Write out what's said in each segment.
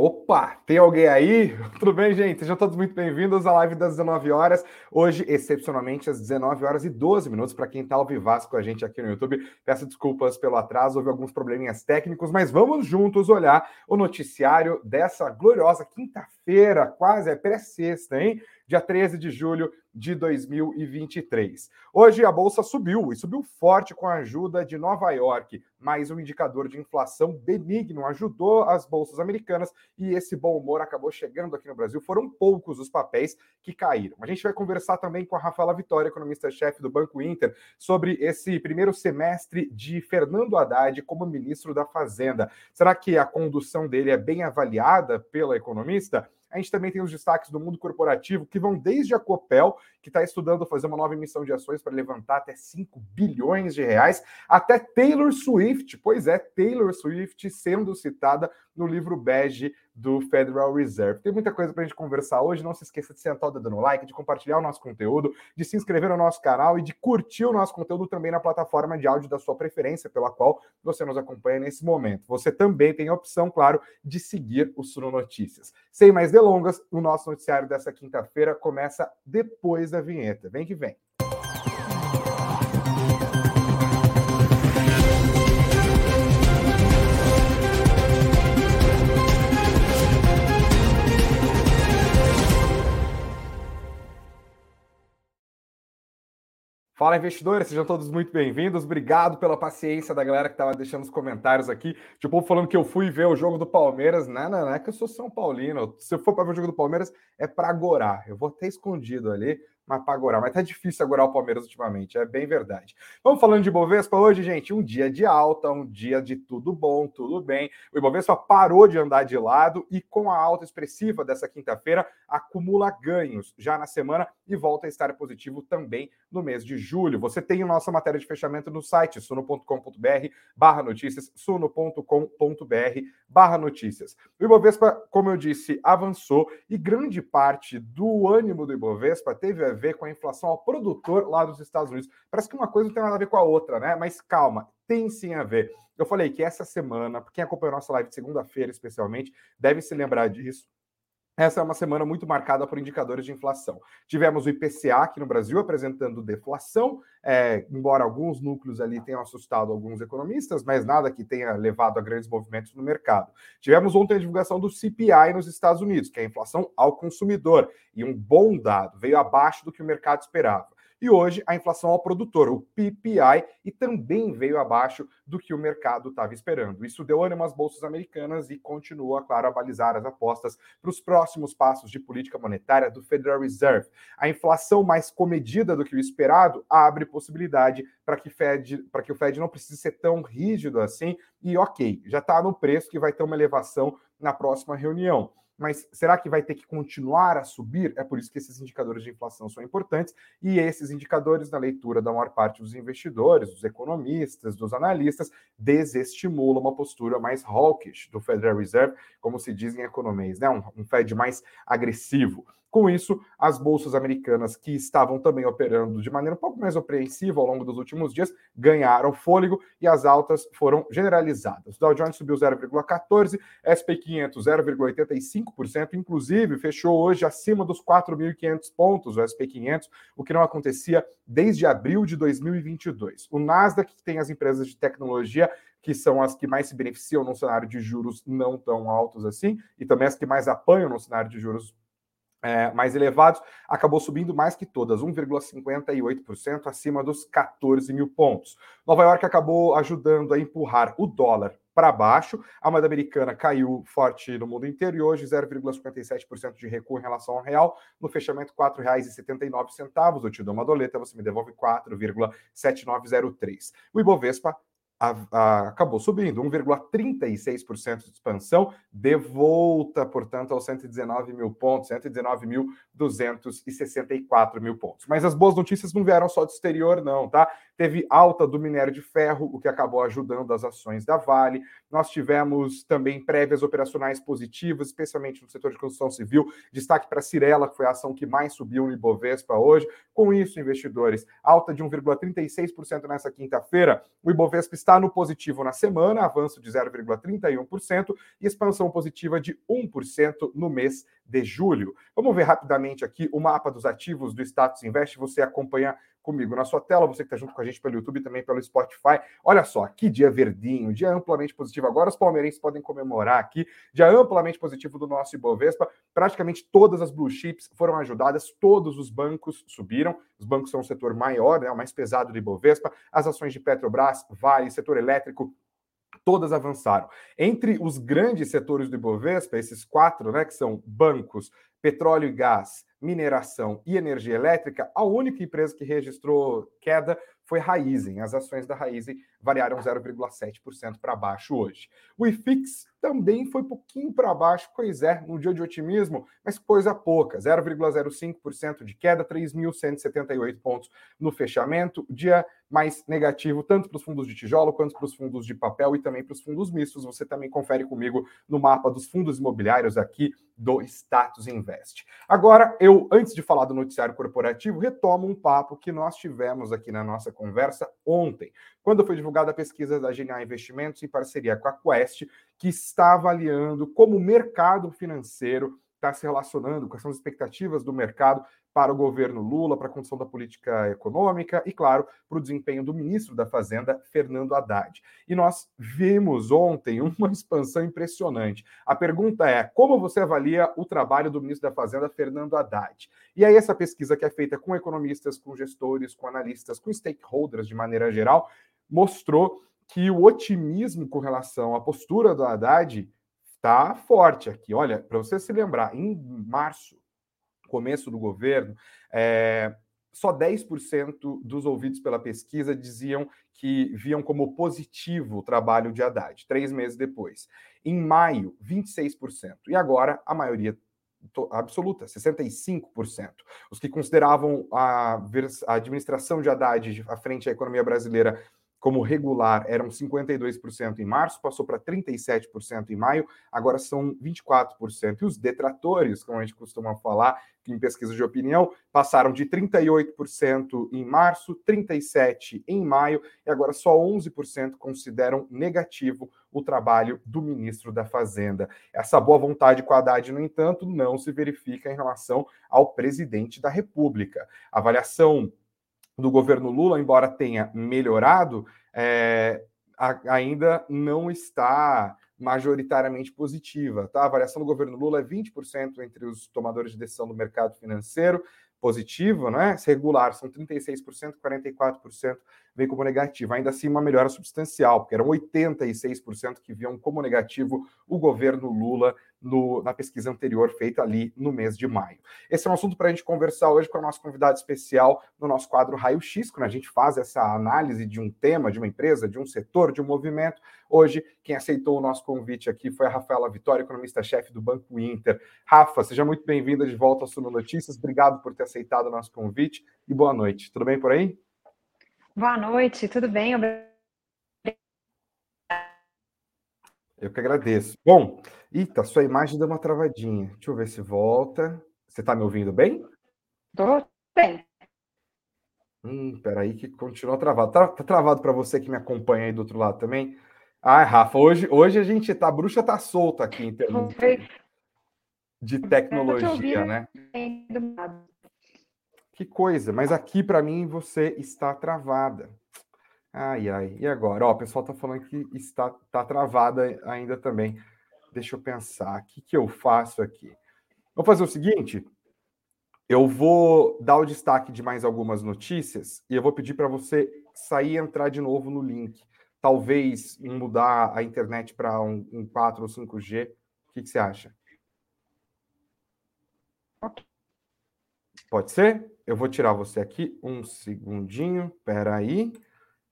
Opa, tem alguém aí? Tudo bem, gente? Sejam todos muito bem-vindos à live das 19 horas. Hoje, excepcionalmente, às 19 horas e 12 minutos, para quem está ao vivaz com a gente aqui no YouTube. Peço desculpas pelo atraso, houve alguns probleminhas técnicos, mas vamos juntos olhar o noticiário dessa gloriosa quinta-feira, quase é pré-sexta, hein? Dia 13 de julho de 2023. Hoje a bolsa subiu e subiu forte com a ajuda de Nova York. Mais um indicador de inflação benigno ajudou as bolsas americanas e esse bom humor acabou chegando aqui no Brasil. Foram poucos os papéis que caíram. A gente vai conversar também com a Rafaela Vitória, economista-chefe do Banco Inter, sobre esse primeiro semestre de Fernando Haddad como ministro da Fazenda. Será que a condução dele é bem avaliada pela economista? A gente também tem os destaques do mundo corporativo, que vão desde a Copel, que está estudando fazer uma nova emissão de ações para levantar até 5 bilhões de reais, até Taylor Swift. Pois é, Taylor Swift sendo citada no livro bege do Federal Reserve. Tem muita coisa para a gente conversar hoje. Não se esqueça de sentar o dedo no like, de compartilhar o nosso conteúdo, de se inscrever no nosso canal e de curtir o nosso conteúdo também na plataforma de áudio da sua preferência, pela qual você nos acompanha nesse momento. Você também tem a opção, claro, de seguir o Suno Notícias. Sem mais delongas, o nosso noticiário dessa quinta-feira começa depois da vinheta. Vem que vem. Fala, investidores, sejam todos muito bem-vindos. Obrigado pela paciência da galera que estava deixando os comentários aqui. Tipo, falando que eu fui ver o jogo do Palmeiras. Não, não, não é que eu sou São Paulino. Se eu for para ver o jogo do Palmeiras, é para agorar. Eu vou ter escondido ali mas para agora. Mas tá difícil agora o Palmeiras ultimamente, é bem verdade. Vamos falando de Ibovespa hoje, gente. Um dia de alta, um dia de tudo bom, tudo bem. O Ibovespa parou de andar de lado e, com a alta expressiva dessa quinta-feira, acumula ganhos já na semana e volta a estar positivo também no mês de julho. Você tem a nossa matéria de fechamento no site suno.com.br barra notícias, suno.com.br barra notícias. O Ibovespa, como eu disse, avançou e grande parte do ânimo do Ibovespa teve a ver com a inflação ao produtor lá dos Estados Unidos. Parece que uma coisa não tem nada a ver com a outra, né? Mas calma, tem sim a ver. Eu falei que essa semana, quem acompanhou nossa live de segunda-feira especialmente, deve se lembrar disso. Essa é uma semana muito marcada por indicadores de inflação. Tivemos o IPCA aqui no Brasil apresentando deflação, é, embora alguns núcleos ali tenham assustado alguns economistas, mas nada que tenha levado a grandes movimentos no mercado. Tivemos ontem a divulgação do CPI nos Estados Unidos, que é a inflação ao consumidor, e um bom dado, veio abaixo do que o mercado esperava e hoje a inflação ao produtor, o PPI, e também veio abaixo do que o mercado estava esperando. Isso deu ânimo às bolsas americanas e continua, claro, a balizar as apostas para os próximos passos de política monetária do Federal Reserve. A inflação mais comedida do que o esperado abre possibilidade para que, Fed, que o Fed não precise ser tão rígido assim, e ok, já está no preço que vai ter uma elevação na próxima reunião mas será que vai ter que continuar a subir? É por isso que esses indicadores de inflação são importantes e esses indicadores, na leitura da maior parte dos investidores, dos economistas, dos analistas, desestimulam uma postura mais hawkish do Federal Reserve, como se diz em economês, né? um, um Fed mais agressivo. Com isso, as bolsas americanas, que estavam também operando de maneira um pouco mais apreensiva ao longo dos últimos dias, ganharam fôlego e as altas foram generalizadas. O Dow Jones subiu 0,14%, SP 500 0,85%, inclusive fechou hoje acima dos 4.500 pontos, o SP 500, o que não acontecia desde abril de 2022. O Nasdaq, que tem as empresas de tecnologia, que são as que mais se beneficiam num cenário de juros não tão altos assim, e também as que mais apanham no cenário de juros é, mais elevados, acabou subindo mais que todas, 1,58% acima dos 14 mil pontos. Nova York acabou ajudando a empurrar o dólar para baixo, a moeda americana caiu forte no mundo inteiro e hoje 0,57% de recuo em relação ao real, no fechamento R$ 4,79. Eu te dou uma doleta, você me devolve 4,7903. O Ibovespa a, a, acabou subindo, 1,36% de expansão, de volta, portanto, aos 119 mil pontos, 119.264 mil pontos. Mas as boas notícias não vieram só do exterior, não, tá? Teve alta do minério de ferro, o que acabou ajudando as ações da Vale. Nós tivemos também prévias operacionais positivas, especialmente no setor de construção civil. Destaque para a Cirela, que foi a ação que mais subiu no Ibovespa hoje. Com isso, investidores, alta de 1,36% nessa quinta-feira. O Ibovespa está no positivo na semana, avanço de 0,31% e expansão positiva de 1% no mês de julho. Vamos ver rapidamente aqui o mapa dos ativos do Status Invest. Você acompanha comigo na sua tela, você que está junto com a gente pelo YouTube e também pelo Spotify. Olha só, que dia verdinho, dia amplamente positivo. Agora os palmeirenses podem comemorar aqui, dia amplamente positivo do nosso Ibovespa. Praticamente todas as blue chips foram ajudadas, todos os bancos subiram. Os bancos são o setor maior, né, o mais pesado do Ibovespa. As ações de Petrobras, Vale, setor elétrico, todas avançaram. Entre os grandes setores do Ibovespa, esses quatro, né, que são bancos, petróleo e gás, mineração e energia elétrica, a única empresa que registrou queda foi Raizen. As ações da Raizen variaram 0,7% para baixo hoje. O IFIX também foi pouquinho para baixo, pois é, num dia de otimismo, mas coisa pouca, 0,05% de queda, 3.178 pontos no fechamento, dia mais negativo tanto para os fundos de tijolo quanto para os fundos de papel e também para os fundos mistos. Você também confere comigo no mapa dos fundos imobiliários aqui do Status Invest. Agora, eu, antes de falar do noticiário corporativo, retomo um papo que nós tivemos aqui na nossa conversa ontem, quando foi divulgada a pesquisa da Genial Investimentos em parceria com a Quest, que está avaliando como o mercado financeiro está se relacionando, quais são as expectativas do mercado para o governo Lula, para a condição da política econômica e, claro, para o desempenho do ministro da Fazenda, Fernando Haddad. E nós vimos ontem uma expansão impressionante. A pergunta é: como você avalia o trabalho do ministro da Fazenda, Fernando Haddad? E aí, essa pesquisa que é feita com economistas, com gestores, com analistas, com stakeholders de maneira geral, mostrou que o otimismo com relação à postura do Haddad está forte aqui. Olha, para você se lembrar, em março, começo do governo, é, só 10% dos ouvidos pela pesquisa diziam que viam como positivo o trabalho de Haddad, três meses depois. Em maio, 26%. E agora, a maioria absoluta, 65%. Os que consideravam a, a administração de Haddad à frente da economia brasileira como regular eram 52% em março, passou para 37% em maio, agora são 24%. E os detratores, como a gente costuma falar em pesquisa de opinião, passaram de 38% em março, 37% em maio, e agora só 11% consideram negativo o trabalho do ministro da Fazenda. Essa boa vontade com a Haddad, no entanto, não se verifica em relação ao presidente da República. A avaliação do governo Lula, embora tenha melhorado, é, a, ainda não está majoritariamente positiva. Tá? A avaliação do governo Lula é 20% entre os tomadores de decisão do mercado financeiro, positivo, né? Regular são 36%, 44% vem como negativo. Ainda assim, uma melhora substancial, porque eram 86% que viam como negativo o governo Lula no, na pesquisa anterior feita ali no mês de maio. Esse é um assunto para a gente conversar hoje com a nossa convidada especial no nosso quadro Raio X, quando a gente faz essa análise de um tema, de uma empresa, de um setor, de um movimento. Hoje, quem aceitou o nosso convite aqui foi a Rafaela Vitória, economista-chefe do Banco Inter. Rafa, seja muito bem-vinda de volta ao Suno Notícias. Obrigado por ter aceitado o nosso convite e boa noite. Tudo bem por aí? Boa noite, tudo bem? Eu que agradeço. Bom, eita, sua imagem deu uma travadinha. Deixa eu ver se volta. Você está me ouvindo bem? Tô bem. Hum, peraí que continua travado. Tá, tá travado para você que me acompanha aí do outro lado também? Ah, Rafa, hoje, hoje a gente tá, a bruxa tá solta aqui em termos de, de tecnologia, né? Que coisa, mas aqui para mim você está travada. Ai, ai, e agora? Ó, o pessoal está falando que está tá travada ainda também. Deixa eu pensar, o que, que eu faço aqui? Vou fazer o seguinte: eu vou dar o destaque de mais algumas notícias e eu vou pedir para você sair e entrar de novo no link. Talvez mudar a internet para um, um 4 ou 5G. O que, que você acha? Pode ser? Eu vou tirar você aqui um segundinho, espera aí.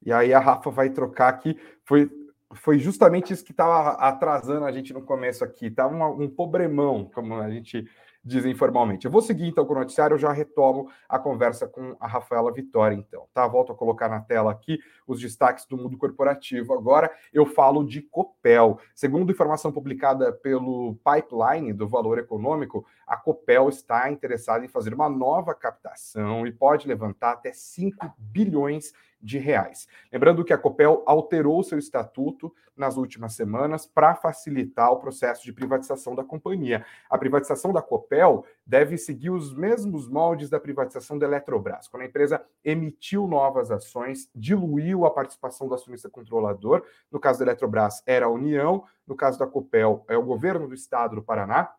E aí a Rafa vai trocar aqui. Foi, foi justamente isso que estava atrasando a gente no começo aqui. Estava um, um problemão, como a gente dizem formalmente. Eu vou seguir então com o noticiário, eu já retomo a conversa com a Rafaela Vitória, então, tá? Volto a colocar na tela aqui os destaques do mundo corporativo. Agora eu falo de Copel. Segundo informação publicada pelo Pipeline do Valor Econômico, a Copel está interessada em fazer uma nova captação e pode levantar até 5 bilhões de reais. Lembrando que a Copel alterou seu estatuto nas últimas semanas para facilitar o processo de privatização da companhia. A privatização da Copel deve seguir os mesmos moldes da privatização da Eletrobras. Quando a empresa emitiu novas ações, diluiu a participação do acionista controlador, no caso da Eletrobras era a União, no caso da Copel é o governo do estado do Paraná,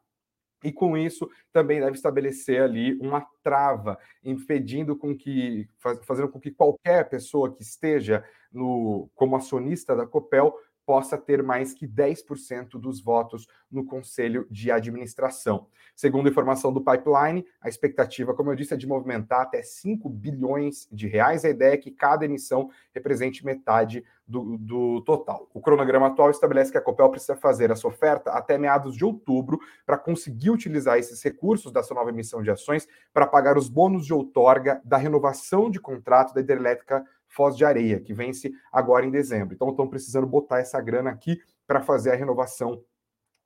e com isso também deve estabelecer ali uma trava, impedindo com que, fazendo com que qualquer pessoa que esteja no, como acionista da Copel possa ter mais que 10% dos votos no conselho de administração. Segundo informação do Pipeline, a expectativa, como eu disse, é de movimentar até 5 bilhões de reais. A ideia é que cada emissão represente metade do, do total. O cronograma atual estabelece que a Copel precisa fazer essa oferta até meados de outubro para conseguir utilizar esses recursos dessa nova emissão de ações para pagar os bônus de outorga da renovação de contrato da hidrelétrica Foz de Areia, que vence agora em dezembro. Então, estão precisando botar essa grana aqui para fazer a renovação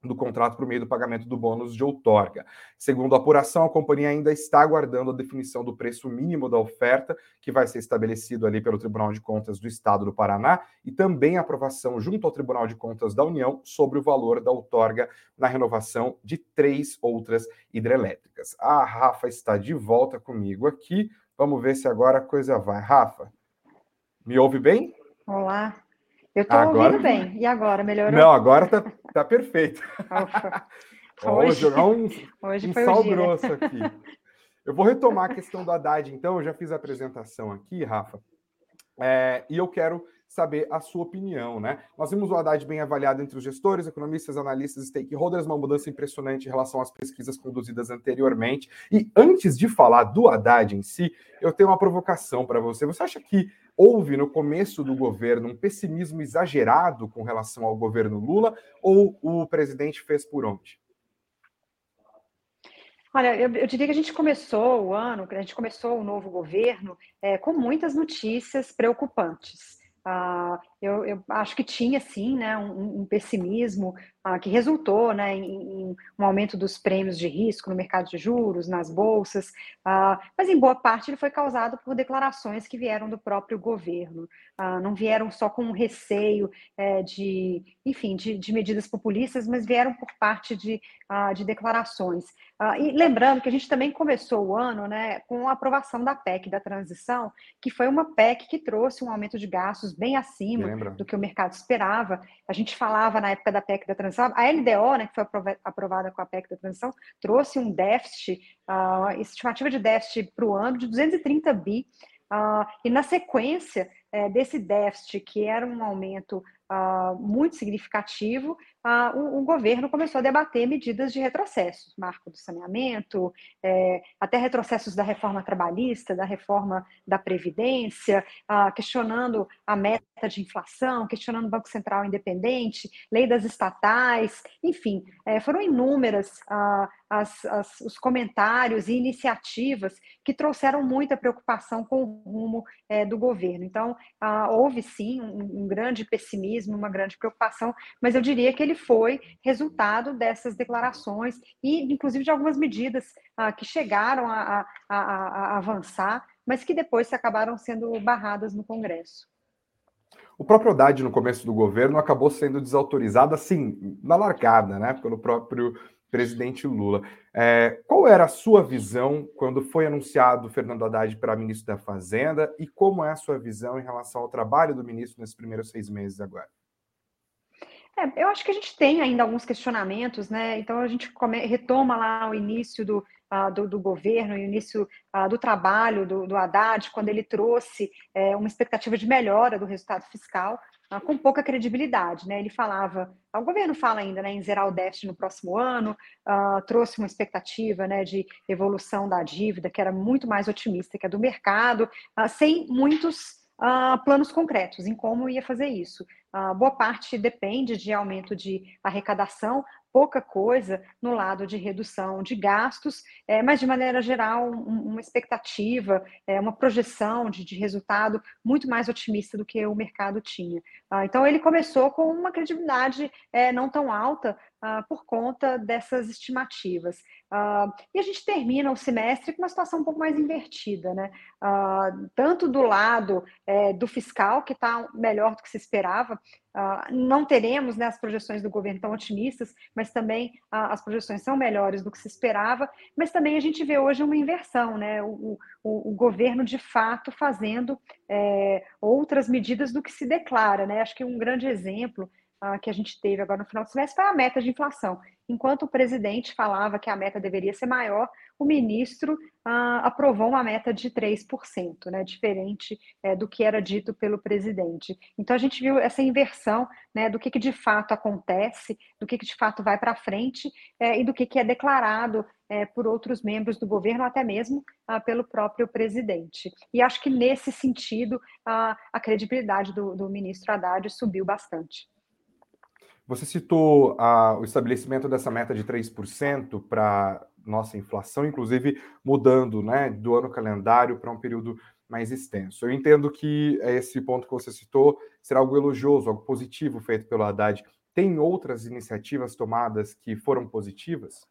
do contrato por meio do pagamento do bônus de outorga. Segundo a apuração, a companhia ainda está aguardando a definição do preço mínimo da oferta, que vai ser estabelecido ali pelo Tribunal de Contas do Estado do Paraná, e também a aprovação junto ao Tribunal de Contas da União sobre o valor da outorga na renovação de três outras hidrelétricas. A Rafa está de volta comigo aqui. Vamos ver se agora a coisa vai. Rafa, me ouve bem? Olá. Eu estou ouvindo bem. E agora, melhorou? Não, agora tá, tá perfeito. Vou jogar um, hoje um sal grosso aqui. Eu vou retomar a questão do Haddad, então. Eu já fiz a apresentação aqui, Rafa. É, e eu quero saber a sua opinião, né? Nós vimos o Haddad bem avaliado entre os gestores, economistas, analistas, stakeholders, uma mudança impressionante em relação às pesquisas conduzidas anteriormente. E antes de falar do Haddad em si, eu tenho uma provocação para você. Você acha que houve no começo do governo um pessimismo exagerado com relação ao governo Lula ou o presidente fez por onde? Olha, eu, eu, diria que a gente começou o ano, a gente começou o novo governo é, com muitas notícias preocupantes. Uh, eu, eu, acho que tinha sim né, um, um pessimismo uh, que resultou né, em, em, um aumento dos prêmios de risco no mercado de juros, nas bolsas, uh, mas em boa parte ele foi causado por declarações que vieram do próprio governo, não vieram só com um receio é, de, enfim, de, de, medidas populistas, mas vieram por parte de, de declarações. e lembrando que a gente também começou o ano né, com a aprovação da PEC da transição, que foi uma PEC que trouxe um aumento de gastos bem acima Lembra. do que o mercado esperava. A gente falava na época da PEC da transição, a LDO, né, que foi aprovada com a PEC da transição, trouxe um déficit, uh, estimativa de déficit para o ano de 230 bi. Uh, e na sequência é, desse déficit, que era um aumento uh, muito significativo, uh, o, o, governo começou a debater medidas de retrocessos, marco do saneamento, é, até retrocessos da reforma trabalhista, da reforma da Previdência, uh, questionando a meta de inflação, questionando o Banco Central independente, lei das estatais, enfim, é, foram inúmeras as, as, os comentários e iniciativas que trouxeram muita preocupação com o rumo é, do governo. Então, houve sim um, um grande pessimismo uma grande preocupação, mas eu diria que ele foi resultado dessas declarações e, inclusive, de algumas medidas ah, que chegaram a, a, a, a avançar, mas que depois acabaram sendo barradas no Congresso. O próprio Haddad, no começo do governo, acabou sendo desautorizado, assim, na largada, né, pelo próprio presidente Lula. É, qual era a sua visão quando foi anunciado Fernando Haddad para ministro da Fazenda e como é a sua visão em relação ao trabalho do ministro nesses primeiros seis meses agora? É, eu acho que a gente tem ainda alguns questionamentos, né? Então a gente come, retoma lá o início do, uh, do, do, governo, o início uh, do trabalho do, do Haddad, quando ele trouxe é, uma expectativa de melhora do resultado fiscal, uh, com pouca credibilidade, né? Ele falava, o governo fala ainda né, em zerar o déficit no próximo ano, trouxe uma expectativa né, de evolução da dívida que era muito mais otimista que a do mercado, sem muitos uh, planos concretos em como ia fazer isso. Uh, boa parte depende de aumento de arrecadação, pouca coisa no lado de redução de gastos, é, mas de maneira geral, um, uma expectativa, é, uma projeção de, de, resultado muito mais otimista do que o mercado tinha. Ah, então, ele começou com uma credibilidade é, não tão alta ah, por conta dessas estimativas. Uh, e a gente termina o semestre com uma situação um pouco mais invertida, né? Uh, tanto do lado é, do fiscal, que está melhor do que se esperava, não teremos né, as projeções do governo tão otimistas, mas também as projeções são melhores do que se esperava, mas também a gente vê hoje uma inversão, né? O, o, o governo de fato fazendo é, outras medidas do que se declara, né? Acho que um grande exemplo que a gente teve agora no final do semestre foi a meta de inflação. Enquanto o presidente falava que a meta deveria ser maior, o ministro ah, aprovou uma meta de 3%, né, diferente é, do que era dito pelo presidente. Então, a gente viu essa inversão né, do que, que de fato acontece, do que, que de fato vai para frente é, e do que, que é declarado é, por outros membros do governo, até mesmo ah, pelo próprio presidente. E acho que, nesse sentido, a, a credibilidade do, do ministro Haddad subiu bastante. Você citou ah, o estabelecimento dessa meta de 3% para nossa inflação, inclusive mudando né, do ano calendário para um período mais extenso. Eu entendo que esse ponto que você citou será algo elogioso, algo positivo feito pelo Haddad. Tem outras iniciativas tomadas que foram positivas?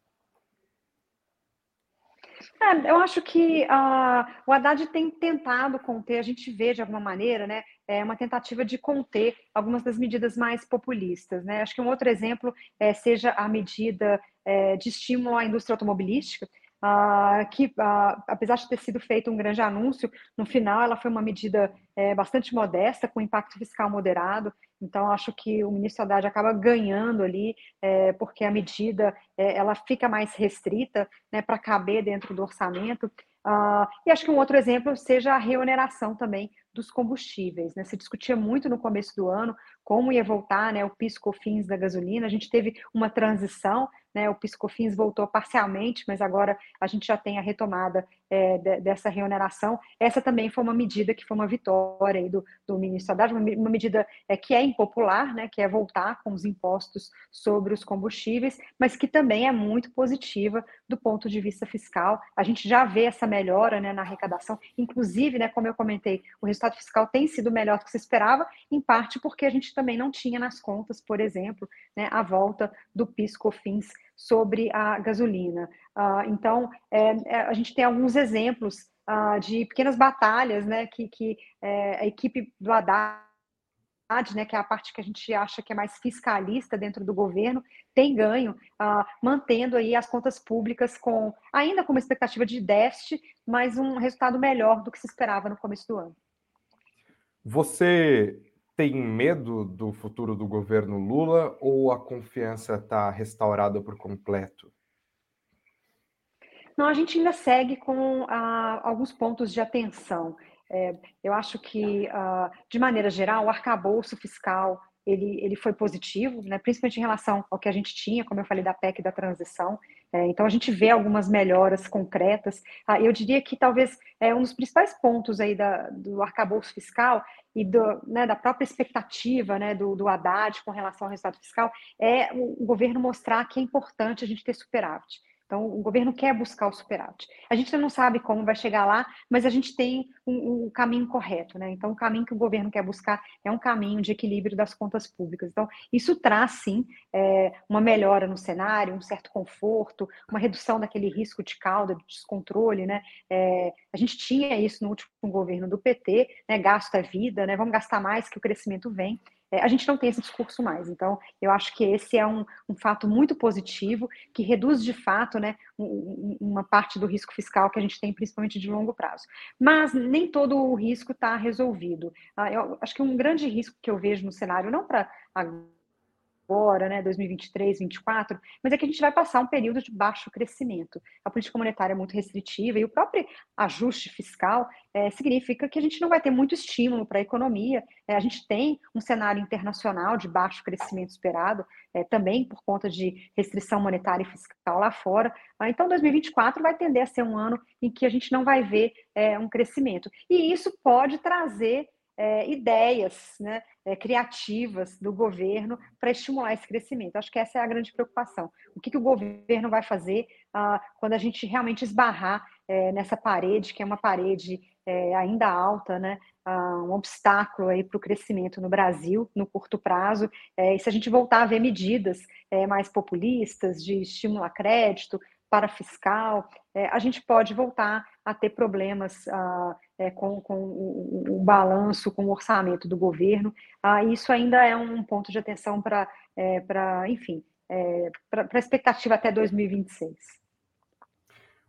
É, eu acho que uh, o Haddad tem tentado conter, a gente vê de alguma maneira, né, é uma tentativa de conter algumas das medidas mais populistas. Né? Acho que um outro exemplo é, seja a medida é, de estímulo à indústria automobilística, Uh, que, uh, apesar de ter sido feito um grande anúncio, no final ela foi uma medida é, bastante modesta, com impacto fiscal moderado. Então, acho que o ministro Haddad acaba ganhando ali, é, porque a medida é, ela fica mais restrita né, para caber dentro do orçamento. Uh, e acho que um outro exemplo seja a reoneração também dos combustíveis. Né? Se discutia muito no começo do ano como ia voltar né, o PIS/COFINS da gasolina. A gente teve uma transição, né, o PIS/COFINS voltou parcialmente, mas agora a gente já tem a retomada é, de, dessa reoneração. Essa também foi uma medida que foi uma vitória do, do ministro Haddad, uma, uma medida é, que é impopular, né, que é voltar com os impostos sobre os combustíveis, mas que também é muito positiva do ponto de vista fiscal. A gente já vê essa melhora né, na arrecadação, inclusive, né, como eu comentei, o resultado fiscal tem sido melhor do que se esperava, em parte porque a gente também não tinha nas contas, por exemplo, né, a volta do PIS/COFINS sobre a gasolina. Uh, então, é, é, a gente tem alguns exemplos uh, de pequenas batalhas né, que, que é, a equipe do Haddad né, que é a parte que a gente acha que é mais fiscalista dentro do governo, tem ganho, uh, mantendo aí as contas públicas com ainda com uma expectativa de déficit, mas um resultado melhor do que se esperava no começo do ano. Você tem medo do futuro do governo Lula ou a confiança está restaurada por completo? Não, a gente ainda segue com ah, alguns pontos de atenção. É, eu acho que, ah, de maneira geral, o arcabouço fiscal ele, ele foi positivo, né, principalmente em relação ao que a gente tinha, como eu falei, da PEC da transição. É, então, a gente vê algumas melhoras concretas. Ah, eu diria que talvez é um dos principais pontos aí da, do arcabouço fiscal e do, né, da própria expectativa né, do, do Haddad com relação ao resultado fiscal é o, governo mostrar que é importante a gente ter superávit. Então, o governo quer buscar o superávit. A gente não sabe como vai chegar lá, mas a gente tem um, um, caminho correto, né? Então, o caminho que o governo quer buscar é um caminho de equilíbrio das contas públicas. Então, isso traz, sim, é, uma melhora no cenário, um certo conforto, uma redução daquele risco de cauda, de descontrole, né? É, a gente tinha isso no último governo do PT, né? Gasto é vida, né? Vamos gastar mais que o crescimento vem. É, a gente não tem esse discurso mais. Então, eu acho que esse é um, um fato muito positivo, que reduz de fato né, um, uma parte do risco fiscal que a gente tem, principalmente de longo prazo. Mas nem todo o risco está resolvido. Ah, eu acho que um grande risco que eu vejo no cenário, não para agora, né, 2023, 2024, mas é que a gente vai passar um período de baixo crescimento. A política monetária é muito restritiva e o próprio ajuste fiscal é, significa que a gente não vai ter muito estímulo para a economia. É, a gente tem um cenário internacional de baixo crescimento esperado, é, também por conta de restrição monetária e fiscal lá fora. Ah, então, 2024 vai tender a ser um ano em que a gente não vai ver é, um crescimento. E isso pode trazer é, ideias né, é, criativas do governo para estimular esse crescimento. Acho que essa é a grande preocupação. O que, que o governo vai fazer ah, quando a gente realmente esbarrar é, nessa parede, que é uma parede é, ainda alta, né, ah, um obstáculo para o crescimento no Brasil no curto prazo. É, e se a gente voltar a ver medidas é, mais populistas de estímulo a crédito, para fiscal, a gente pode voltar a ter problemas ah, é, com, com o, o, balanço, com o orçamento do governo. Ah, isso ainda é um ponto de atenção para, é, enfim, é, para a expectativa até 2026.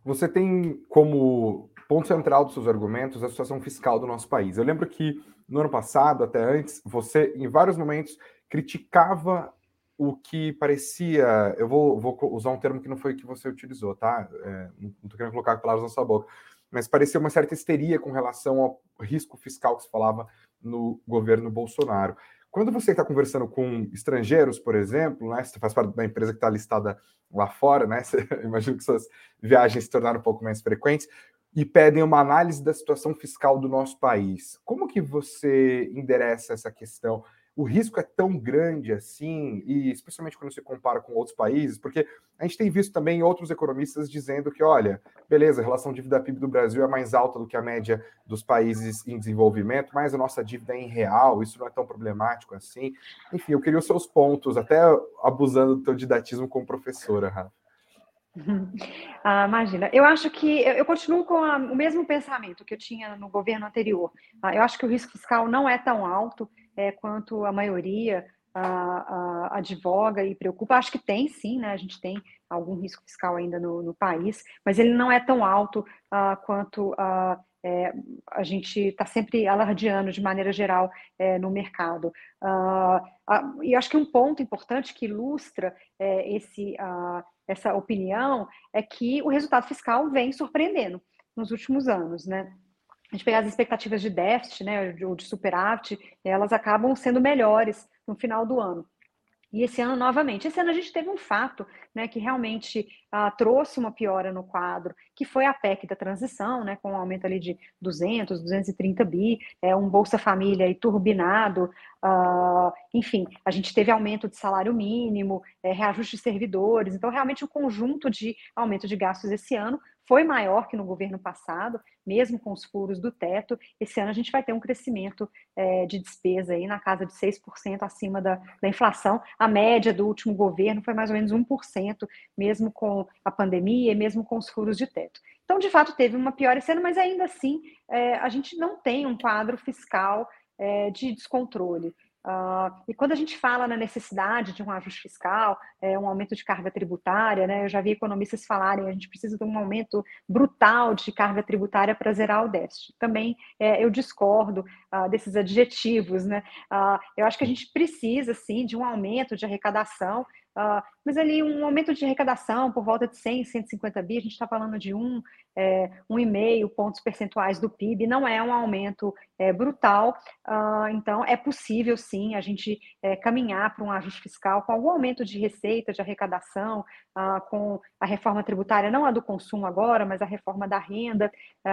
Você tem como ponto central dos seus argumentos a situação fiscal do nosso país. Eu lembro que no ano passado, até antes, você, em vários momentos, criticava o que parecia. Eu vou, vou, usar um termo que não foi que você utilizou, tá? É, não estou querendo colocar palavras na sua boca, mas parecia uma certa histeria com relação ao risco fiscal que se falava no governo Bolsonaro. Quando você está conversando com estrangeiros, por exemplo, né, você faz parte da empresa que está listada lá fora, né? Você, imagino que suas viagens se tornaram um pouco mais frequentes e pedem uma análise da situação fiscal do nosso país. Como que você endereça essa questão? O risco é tão grande assim, e especialmente quando se compara com outros países, porque a gente tem visto também outros economistas dizendo que, olha, beleza, a relação dívida-PIB do Brasil é mais alta do que a média dos países em desenvolvimento, mas a nossa dívida é em real, isso não é tão problemático assim. Enfim, eu queria os seus pontos, até abusando do teu didatismo como professora, Rafa. Ah, imagina, eu acho que eu, continuo com a, o mesmo pensamento que eu tinha no governo anterior. Ah, eu acho que o risco fiscal não é tão alto é, quanto a maioria a, a, advoga e preocupa. Acho que tem sim, né? A gente tem algum risco fiscal ainda no, no país, mas ele não é tão alto uh, quanto uh, é, a gente está sempre alardeando de maneira geral é, no mercado. Uh, e acho que um ponto importante que ilustra é, esse, essa opinião é que o resultado fiscal vem surpreendendo nos últimos anos, né? A gente pegar as expectativas de déficit, né, ou de superávit, elas acabam sendo melhores no final do ano. E esse ano, novamente, esse ano a gente teve um fato né, que realmente ah, trouxe uma piora no quadro, que foi a PEC da transição, né, com um aumento ali de 200, 230 bi, é, um Bolsa Família aí turbinado, ah, enfim, a gente teve aumento de salário mínimo, é, reajuste de servidores, então realmente o conjunto de aumento de gastos esse ano foi maior que no governo passado, mesmo com os furos do teto. Esse ano a gente vai ter um crescimento é, de despesa aí na casa de 6% acima da, da inflação. A média do último governo foi mais ou menos 1%, mesmo com a pandemia e mesmo com os furos de teto. Então, de fato, teve uma pior esse ano, mas ainda assim é, a gente não tem um quadro fiscal é, de descontrole. Uh, e quando a gente fala na necessidade de um ajuste fiscal, é, um aumento de carga tributária, né, eu já vi economistas falarem a gente precisa de um aumento brutal de carga tributária para zerar o déficit. Também é, eu discordo uh, desses adjetivos. Né? Uh, eu acho que a gente precisa, sim, de um aumento de arrecadação, Uh, mas ali um aumento de arrecadação por volta de 100, 150 bi, a gente está falando de um, é, um e meio pontos percentuais do PIB, não é um aumento é, brutal, uh, então é possível sim a gente é, caminhar para um ajuste fiscal com algum aumento de receita, de arrecadação, uh, com a reforma tributária, não a do consumo agora, mas a reforma da renda,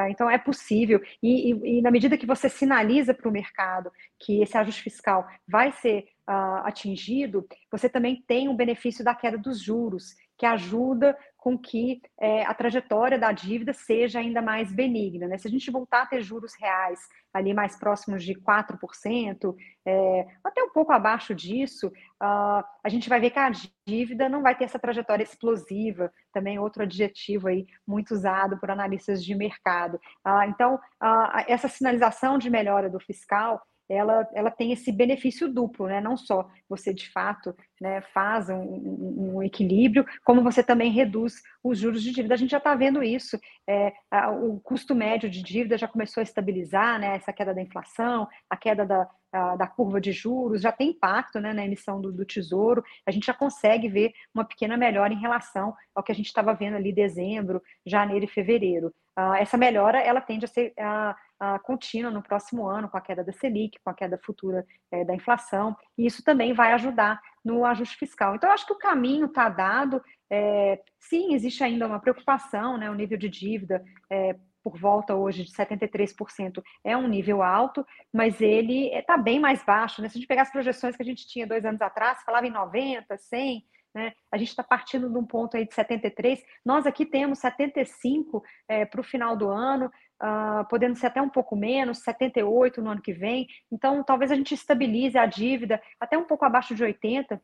então é possível, e, e, e na medida que você sinaliza para o mercado que esse ajuste fiscal vai ser uh, atingido, você também tem o benefício da queda dos juros, que ajuda com que é, a trajetória da dívida seja ainda mais benigna. Né? Se a gente voltar a ter juros reais ali mais próximos de 4%, é, até um pouco abaixo disso, uh, a gente vai ver que a dívida não vai ter essa trajetória explosiva, também outro adjetivo aí muito usado por analistas de mercado. Uh, então, uh, essa sinalização de melhora do fiscal, ela, ela tem esse benefício duplo, né? Não só você de fato né, faz um, um, um equilíbrio, como você também reduz os juros de dívida. A gente já está vendo isso. É, a, o custo médio de dívida já começou a estabilizar, né? Essa queda da inflação, a queda da, a, da curva de juros já tem impacto né, na emissão do, do, tesouro. A gente já consegue ver uma pequena melhora em relação ao que a gente estava vendo ali dezembro, janeiro e fevereiro. Uh, essa melhora ela tende a ser uh, contínua no próximo ano, com a queda da Selic, com a queda futura uh, da inflação, e isso também vai ajudar no ajuste fiscal. Então, acho que o caminho está dado. É, sim, existe ainda uma preocupação, né? O nível de dívida é, por volta hoje de 73% é um nível alto, mas ele está bem mais baixo. Né? Se a gente pegar as projeções que a gente tinha dois anos atrás, falava em 90, 100, né? A gente está partindo de um ponto aí de 73. Nós aqui temos 75 é, para o final do ano, uh, podendo ser até um pouco menos, 78 no ano que vem. Então, talvez a gente estabilize a dívida até um pouco abaixo de 80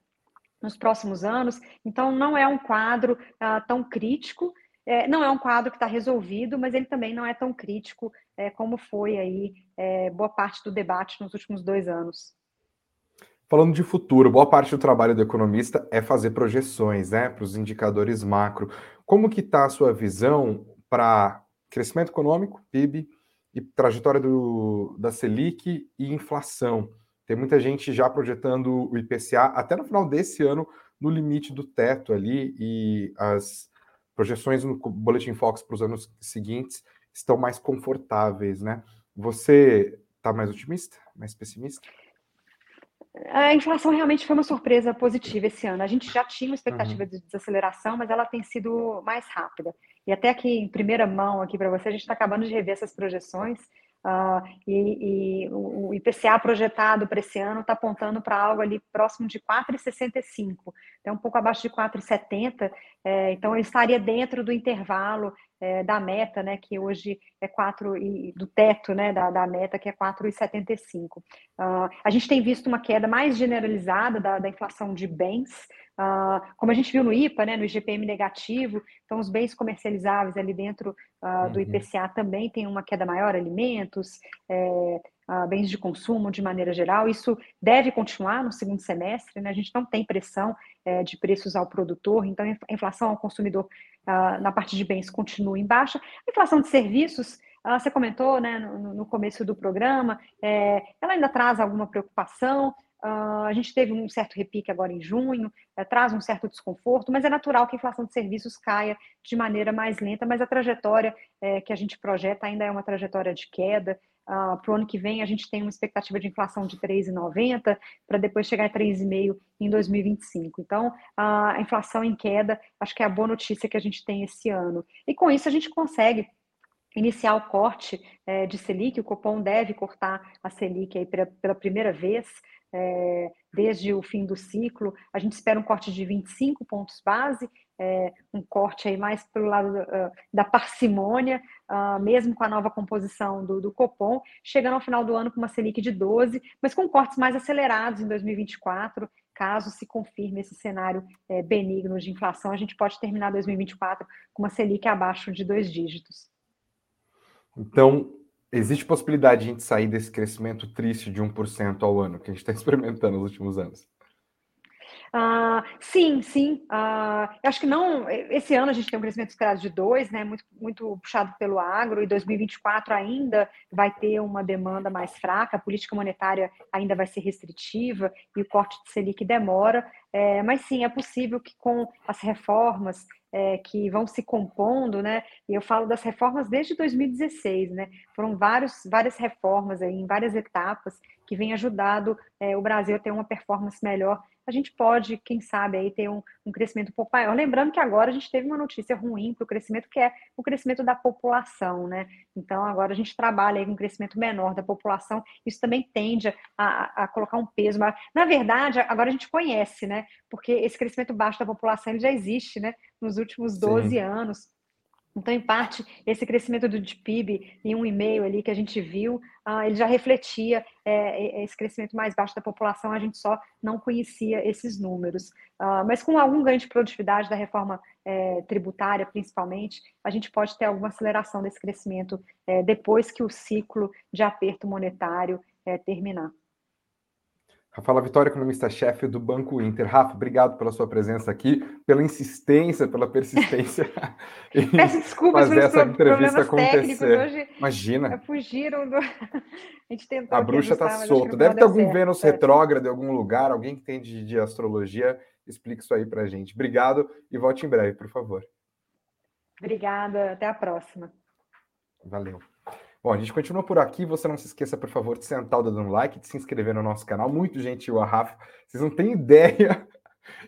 nos próximos anos. Então, não é um quadro uh, tão crítico. É, não é um quadro que está resolvido, mas ele também não é tão crítico é, como foi aí é, boa parte do debate nos últimos dois anos. Falando de futuro, boa parte do trabalho do economista é fazer projeções, né, para os indicadores macro. Como que está a sua visão para crescimento econômico, PIB, e trajetória do, da Selic e inflação? Tem muita gente já projetando o IPCA até no final desse ano no limite do teto ali e as projeções no Boletim Fox para os anos seguintes estão mais confortáveis, né? Você está mais otimista, mais pessimista? A inflação realmente foi uma surpresa positiva esse ano. A gente já tinha uma expectativa uhum. de desaceleração, mas ela tem sido mais rápida. E até aqui em primeira mão aqui para você, a gente está acabando de rever essas projeções. Uh, e, e, o IPCA projetado para esse ano está apontando para algo ali próximo de 4,65, então um pouco abaixo de 4,70, é, então ele estaria dentro do intervalo é, da meta, né, que hoje é 4, e, do teto né, da, da meta, que é 4,75. Uh, ah, a gente tem visto uma queda mais generalizada da, da inflação de bens, Uh, como a gente viu no IPA, né, no IGPM negativo, então os bens comercializáveis ali dentro uh, do IPCA também tem uma queda maior, alimentos, é, uh, bens de consumo de maneira geral. Isso deve continuar no segundo semestre, né? a gente não tem pressão é, de preços ao produtor, então a inflação ao consumidor na parte de bens continua em baixa. A inflação de serviços você comentou né, no, no começo do programa, é, ela ainda traz alguma preocupação, Uh, a gente teve um certo repique agora em junho, é, traz um certo desconforto, mas é natural que a inflação de serviços caia de maneira mais lenta, mas a trajetória é, que a gente projeta ainda é uma trajetória de queda. Uh, para o ano que vem, a gente tem uma expectativa de inflação de 3,90 para depois chegar a 3,5 em 2025. Então, a inflação em queda, acho que é a boa notícia que a gente tem esse ano. E com isso, a gente consegue iniciar o corte é, de Selic, o Copom deve cortar a Selic aí pela primeira vez é, desde o fim do ciclo. A gente espera um corte de 25 pontos base, é, um corte aí mais pelo lado uh, da parcimônia, uh, mesmo com a nova composição do, do, Copom, chegando ao final do ano com uma Selic de 12, mas com cortes mais acelerados em 2024. Caso se confirme esse cenário é, benigno de inflação, a gente pode terminar 2024 com uma Selic abaixo de dois dígitos. Então, existe possibilidade de a gente sair desse crescimento triste de 1% ao ano que a gente está experimentando nos últimos anos? Uh, sim, sim. Uh, acho que não. Esse ano a gente tem um crescimento esperado de 2, né? Muito, muito puxado pelo agro, e 2024 ainda vai ter uma demanda mais fraca, a política monetária ainda vai ser restritiva e o corte de Selic demora. É, mas sim, é possível que com as reformas é, que vão se compondo, né? E eu falo das reformas desde 2016, né? Foram vários, várias reformas aí, em várias etapas que vêm ajudado é, o Brasil a ter uma performance melhor a gente pode, quem sabe, aí ter um, um crescimento um pouco maior. Lembrando que agora a gente teve uma notícia ruim para o crescimento, que é o crescimento da população, né? Então, agora a gente trabalha aí com um crescimento menor da população, isso também tende a, a colocar um peso maior. Na verdade, agora a gente conhece, né? Porque esse crescimento baixo da população ele já existe, né? Nos últimos 12 Sim. anos. Então, em parte, esse crescimento do PIB em um e-mail ali que a gente viu, uh, ele já refletia é, esse crescimento mais baixo da população, a gente só não conhecia esses números. Uh, mas com algum ganho de produtividade da reforma é, tributária, principalmente, a gente pode ter alguma aceleração desse crescimento é, depois que o ciclo de aperto monetário é, terminar. Rafaela Vitória, economista-chefe do Banco Inter. Rafa, obrigado pela sua presença aqui, pela insistência, pela persistência. Peço desculpas fazer essa entrevista acontecer. Hoje Imagina. Fugiram do. A, gente tentou a bruxa está solta. Deve ter algum certo. Vênus é. retrógrado em algum lugar, alguém que tem de, de astrologia. Explique isso aí para gente. Obrigado e volte em breve, por favor. Obrigada, até a próxima. Valeu. Bom, a gente continua por aqui. Você não se esqueça, por favor, de sentar o dedo no like, de se inscrever no nosso canal. Muito gentil a Rafa. Vocês não têm ideia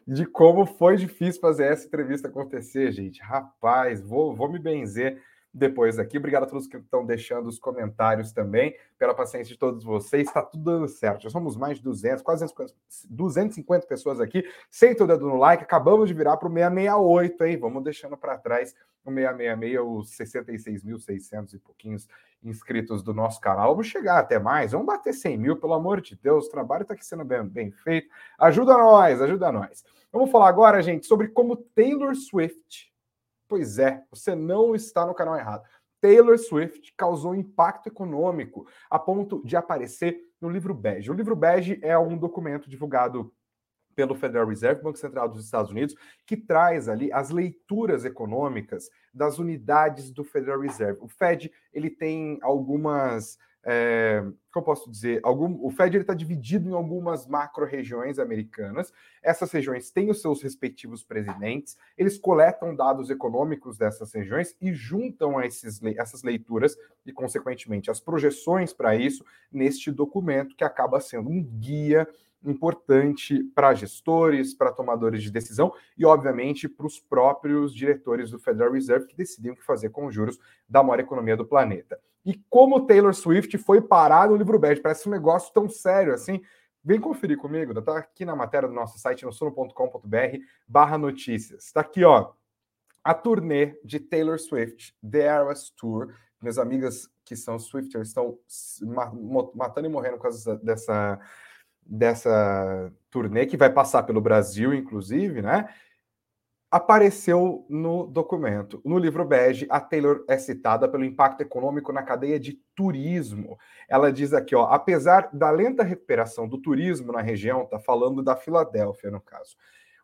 de como foi difícil fazer essa entrevista acontecer, gente. Rapaz, vou, vou me benzer. depois aqui. Obrigado a todos que estão deixando os comentários também, pela paciência de todos vocês. Está tudo dando certo. Já somos mais de 200, quase 250 pessoas aqui. Senta o dedo no like. Acabamos de virar para o 668, hein? Vamos deixando para trás o 666, os 66.600 e pouquinhos inscritos do nosso canal. Vamos chegar até mais. Vamos bater 100 mil, pelo amor de Deus. O trabalho está aqui sendo bem, bem feito. Ajuda nós, ajuda nós. Vamos falar agora, gente, sobre como Taylor Swift. Pois é, você não está no canal errado. Taylor Swift causou impacto econômico a ponto de aparecer no livro bege. O livro bege é um documento divulgado pelo Federal Reserve, Banco Central dos Estados Unidos, que traz ali as leituras econômicas das unidades do Federal Reserve. O Fed ele tem algumas é, eu posso dizer? Algum, o Fed está dividido em algumas macro-regiões americanas. Essas regiões têm os seus respectivos presidentes, eles coletam dados econômicos dessas regiões e juntam esses, essas leituras e, consequentemente, as projeções para isso neste documento que acaba sendo um guia importante para gestores, para tomadores de decisão e, obviamente, para os próprios diretores do Federal Reserve que decidem o que fazer com os juros da maior economia do planeta. E como Taylor Swift foi parar no livro bege, parece um negócio tão sério assim. Vem conferir comigo, tá aqui na matéria do nosso site, no sono.com.br barra notícias. Está aqui, ó, a turnê de Taylor Swift, The Eras Tour. Minhas amigas que são Swifters estão matando e morrendo por causa dessa dessa turnê, que vai passar pelo Brasil, inclusive, né? Apareceu no documento. No livro bege, a Taylor é citada pelo impacto econômico na cadeia de turismo. Ela diz aqui, ó, apesar da lenta recuperação do turismo na região, tá falando da Filadélfia, no caso.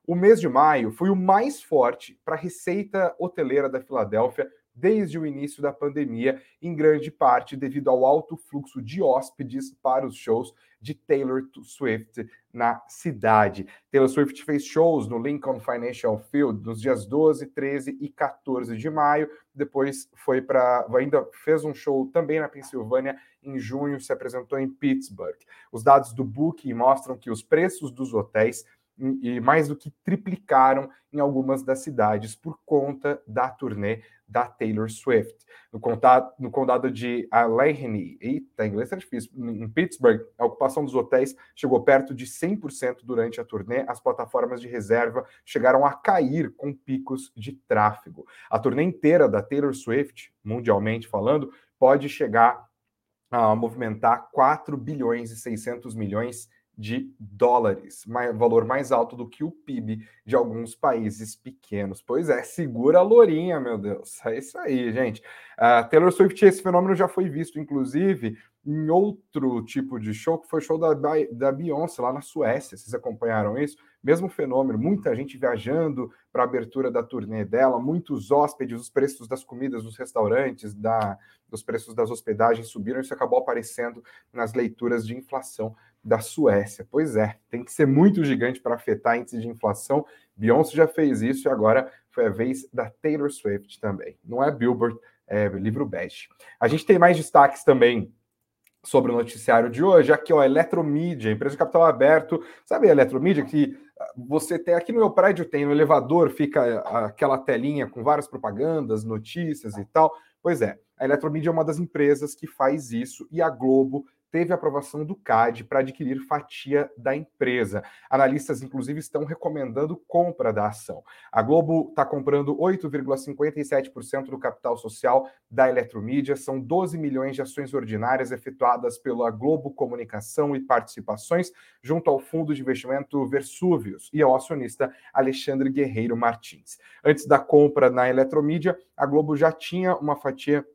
O mês de maio foi o mais forte para a receita hoteleira da Filadélfia desde o início da pandemia, em grande parte devido ao alto fluxo de hóspedes para os shows de Taylor Swift na cidade. Taylor Swift fez shows no Lincoln Financial Field nos dias 12, 13 e 14 de maio. Depois foi para. Ainda fez um show também na Pensilvânia em junho, se apresentou em Pittsburgh. Os dados do Booking mostram que os preços dos hotéis e mais do que triplicaram em algumas das cidades por conta da turnê da Taylor Swift. No condado, no condado de Allegheny, eita, inglês é difícil, em Pittsburgh, a ocupação dos hotéis chegou perto de 100% durante a turnê. As plataformas de reserva chegaram a cair com picos de tráfego. A turnê inteira da Taylor Swift, mundialmente falando, pode chegar a movimentar 4 bilhões e 600 milhões de dólares, mais, valor mais alto do que o PIB de alguns países pequenos. Pois é, segura a lourinha, meu Deus. É isso aí, gente. Uh, Taylor Swift, esse fenômeno já foi visto, inclusive, em outro tipo de show, que foi o show da, da Beyoncé lá na Suécia. Vocês acompanharam isso? Mesmo fenômeno, muita gente viajando para a abertura da turnê dela, muitos hóspedes, os preços das comidas nos restaurantes, da, os preços das hospedagens subiram, isso acabou aparecendo nas leituras de inflação da Suécia. Pois é, tem que ser muito gigante para afetar índice de inflação. Beyoncé já fez isso e agora foi a vez da Taylor Swift também. Não é Billboard, é livro bege. A gente tem mais destaques também sobre o noticiário de hoje. Aqui, ó, Eletromídia, empresa de capital aberto. Sabe a Eletromídia que ah, você tem aqui no meu prédio tem no elevador fica aquela telinha com várias propagandas, notícias e tal. Pois é, a Eletromídia é uma das empresas que faz isso e a Globo teve aprovação do CAD para adquirir fatia da empresa. Analistas, inclusive, estão recomendando compra da ação. A Globo está comprando 8,57% do capital social da Eletromídia, são 12 milhões de ações ordinárias efetuadas pela Globo Comunicação e Participações, junto ao fundo de investimento Versúvios e ao acionista Alexandre Guerreiro Martins. Antes da compra na Eletromídia, a Globo já tinha uma fatia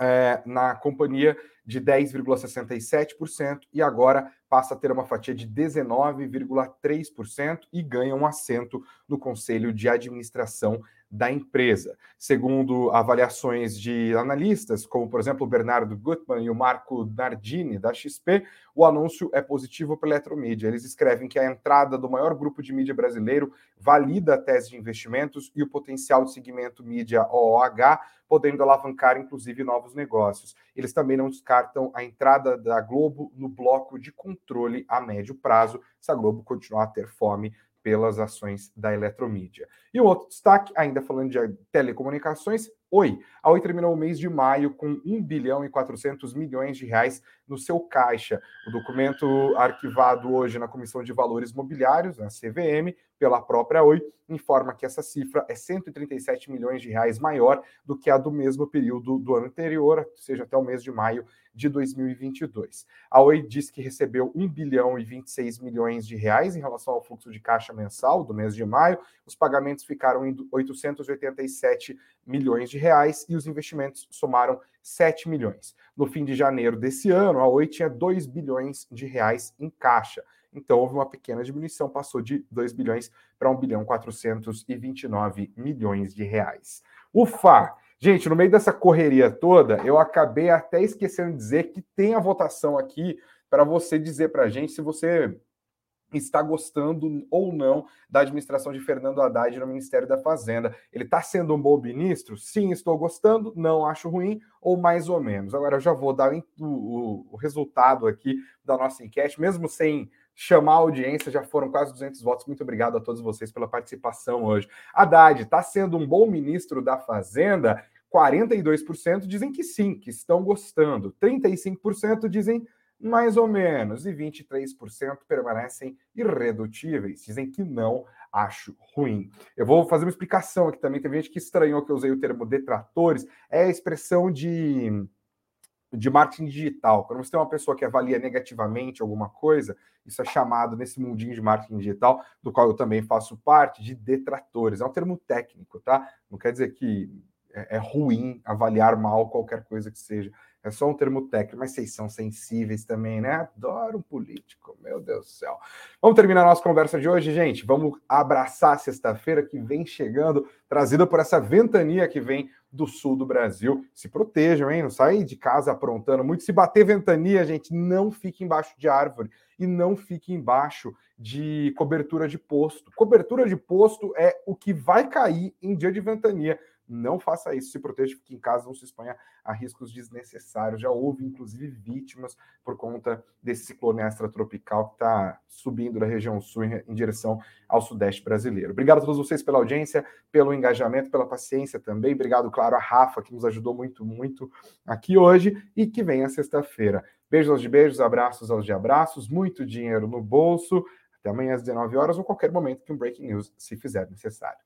é, na companhia de 10,67% e agora passa a ter uma fatia de 19,3% e ganha um assento no conselho de administração da empresa. Segundo avaliações de analistas, como por exemplo o Bernardo Gutmann e o Marco Nardini da XP, o anúncio é positivo para a Eletromídia. Eles escrevem que a entrada do maior grupo de mídia brasileiro valida a tese de investimentos e o potencial de segmento mídia OOH, podendo alavancar inclusive novos negócios. Eles também não descartam a entrada da Globo no bloco de controle a médio prazo, se a Globo continuar a ter fome pelas ações da Eletromídia. E o outro destaque, ainda falando de telecomunicações, Oi. A Oi terminou o mês de maio com 1 bilhão e 400 milhões de reais no seu caixa. O documento arquivado hoje na Comissão de Valores Mobiliários, na CVM, pela própria Oi, informa que essa cifra é 137 milhões de reais maior do que a do mesmo período do ano anterior, ou seja, até o mês de maio de 2022. A Oi diz que recebeu 1 bilhão e 26 milhões de reais em relação ao fluxo de caixa mensal do mês de maio. Os pagamentos ficaram em 887 milhões de reais e os investimentos somaram 7 milhões. No fim de janeiro desse ano, a Oi tinha 2 bilhões de reais em caixa. Então houve uma pequena diminuição, passou de 2 bilhões para 1 bilhão 429 milhões de reais. Ufa! Gente, no meio dessa correria toda, eu acabei até esquecendo de dizer que tem a votação aqui para você dizer para a gente se você está gostando ou não da administração de Fernando Haddad no Ministério da Fazenda. Ele está sendo um bom ministro? Sim, estou gostando, não acho ruim, ou mais ou menos. Agora eu já vou dar o, o, o resultado aqui da nossa enquete, mesmo sem chamar a audiência, já foram quase 200 votos. Muito obrigado a todos vocês pela participação hoje. Haddad está sendo um bom ministro da Fazenda? 42% dizem que sim, que estão gostando. 35% dizem mais ou menos. E 23% permanecem irredutíveis, dizem que não acho ruim. Eu vou fazer uma explicação aqui também. Tem gente que estranhou que eu usei o termo detratores. É a expressão de, de marketing digital. Quando você tem uma pessoa que avalia negativamente alguma coisa, isso é chamado nesse mundinho de marketing digital, do qual eu também faço parte, de detratores. É um termo técnico, tá? Não quer dizer que é, é, ruim avaliar mal qualquer coisa que seja. É só um termo técnico, mas vocês são sensíveis também, né? Adoro um político, meu Deus do céu. Vamos terminar a nossa conversa de hoje, gente. Vamos abraçar sexta-feira que vem chegando, trazida por essa ventania que vem do sul do Brasil. Se protejam, hein? Não saem de casa aprontando muito. Se bater ventania, gente, não fique embaixo de árvore e não fique embaixo de cobertura de posto. Cobertura de posto é o que vai cair em dia de ventania. Não faça isso, se proteja, fique em casa, não se exponha a riscos desnecessários. Já houve, inclusive, vítimas por conta desse ciclone extratropical que está subindo da região sul em direção ao sudeste brasileiro. Obrigado a todos vocês pela audiência, pelo engajamento, pela paciência também. Obrigado, claro, a Rafa, que nos ajudou muito, muito aqui hoje e que vem a sexta-feira. Beijos aos de beijos, abraços aos de abraços, muito dinheiro no bolso. Até amanhã às 19 horas ou qualquer momento que um Breaking News se fizer necessário.